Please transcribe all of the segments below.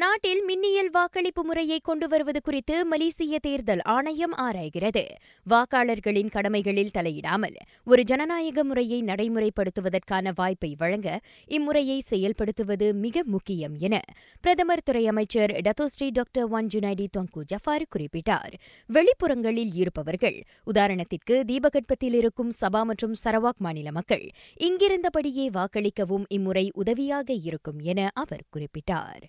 நாட்டில் மின்னியல் வாக்களிப்பு முறையை கொண்டு வருவது குறித்து மலேசிய தேர்தல் ஆணையம் ஆராய்கிறது. வாக்காளர்களின் கடமைகளில் தலையிடாமல் ஒரு ஜனநாயக முறையை நடைமுறைப்படுத்துவதற்கான வாய்ப்பை வழங்க இம்முறையை செயல்படுத்துவது மிக முக்கியம் என பிரதமர் துறை அமைச்சர் டத்தோஸ்ரீ டாக்டர் ஒன் ஜுனைடி தொங்கு ஜஃபார் குறிப்பிட்டார். வெளிப்புறங்களில் இருப்பவர்கள் உதாரணத்திற்கு தீபகற்பத்தில் இருக்கும் சபா மற்றும் சரவாக் மாநில மக்கள் இங்கிருந்தபடியே வாக்களிக்கவும் இம்முறை உதவியாக இருக்கும் என அவர் குறிப்பிட்டார்.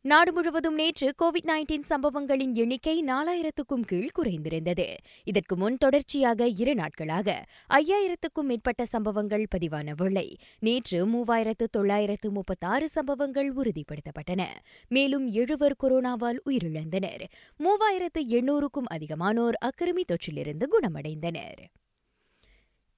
நாடு முழுவதும் நேற்று கோவிட் நைன்டீன் சம்பவங்களின் எண்ணிக்கை நாலாயிரத்துக்கும் கீழ் குறைந்திருந்தது. இதற்கு முன் தொடர்ச்சியாக இரு நாட்களாக ஐயாயிரத்துக்கும் மேற்பட்ட சம்பவங்கள் பதிவான நேற்று மூவாயிரத்து தொள்ளாயிரத்து முப்பத்தாறு சம்பவங்கள் உறுதிப்படுத்தப்பட்டன. மேலும் எழுவர் கொரோனாவால் உயிரிழந்தனர். மூவாயிரத்து எண்ணூறுக்கும் அதிகமானோர் அக்கிருமி தொற்றிலிருந்து குணமடைந்தனர்.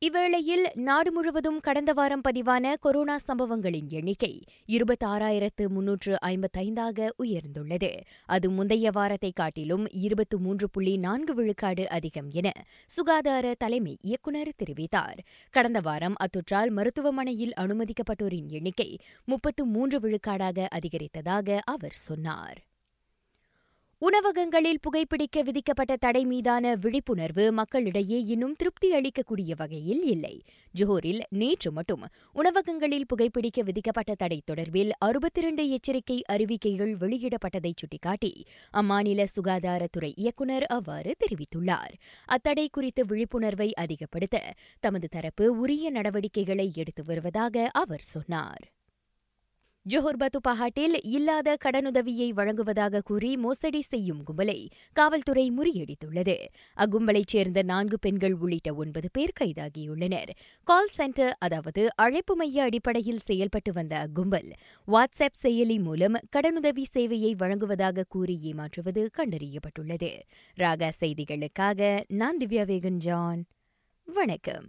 இவ்வேளையில் நாடு முழுவதும் கடந்த வாரம் பதிவான கொரோனா சம்பவங்களின் எண்ணிக்கை இருபத்தாறாயிரத்து முன்னூற்று ஐம்பத்தைந்தாக உயர்ந்துள்ளது. அது முந்தைய வாரத்தை காட்டிலும் இருபத்து மூன்று புள்ளி நான்கு விழுக்காடு அதிகம் என சுகாதார தலைமை இயக்குநர் தெரிவித்தார். கடந்த வாரம் அத்தொற்றால் மருத்துவமனையில் அனுமதிக்கப்பட்டோரின் எண்ணிக்கை முப்பத்து மூன்று விழுக்காடாக அதிகரித்ததாக அவர் சொன்னார். உணவகங்களில் புகைப்பிடிக்க விதிக்கப்பட்ட தடை மீதான விழிப்புணர்வு மக்களிடையே இன்னும் திருப்தி அளிக்கக்கூடிய வகையில் இல்லை. ஜோஹரில் நேற்று மட்டும் உணவகங்களில் புகைப்பிடிக்க விதிக்கப்பட்ட தடை தொடர்பில் அறுபத்தி இரண்டு எச்சரிக்கை அறிவிக்கைகள் வெளியிடப்பட்டதை சுட்டிக்காட்டி அம்மாநில சுகாதாரத்துறை இயக்குநர் அவ்வாறு தெரிவித்துள்ளார். அத்தடை குறித்த விழிப்புணர்வை அதிகப்படுத்த தமது தரப்பு உரிய நடவடிக்கைகளை எடுத்து வருவதாக அவர் சொன்னார். ஜோஹர் பத்து பஹாட்டில் இல்லாத கடனுதவியை வழங்குவதாக கூறி மோசடி செய்யும் கும்பலை காவல்துறை முறியடித்துள்ளது. அக்கும்பலைச் சேர்ந்த நான்கு பெண்கள் உள்ளிட்ட ஒன்பது பேர் கைதாகியுள்ளனர். கால் சென்டர் அதாவது அழைப்பு மைய அடிப்படையில் செயல்பட்டு வந்த அக்கும்பல் வாட்ஸ்அப் செயலி மூலம் கடனுதவி சேவையை வழங்குவதாக கூறி ஏமாற்றுவது கண்டறியப்பட்டுள்ளது. ராகா செய்திகளுக்காக நான் திவ்யா வேகன் ஜான் வணக்கம்.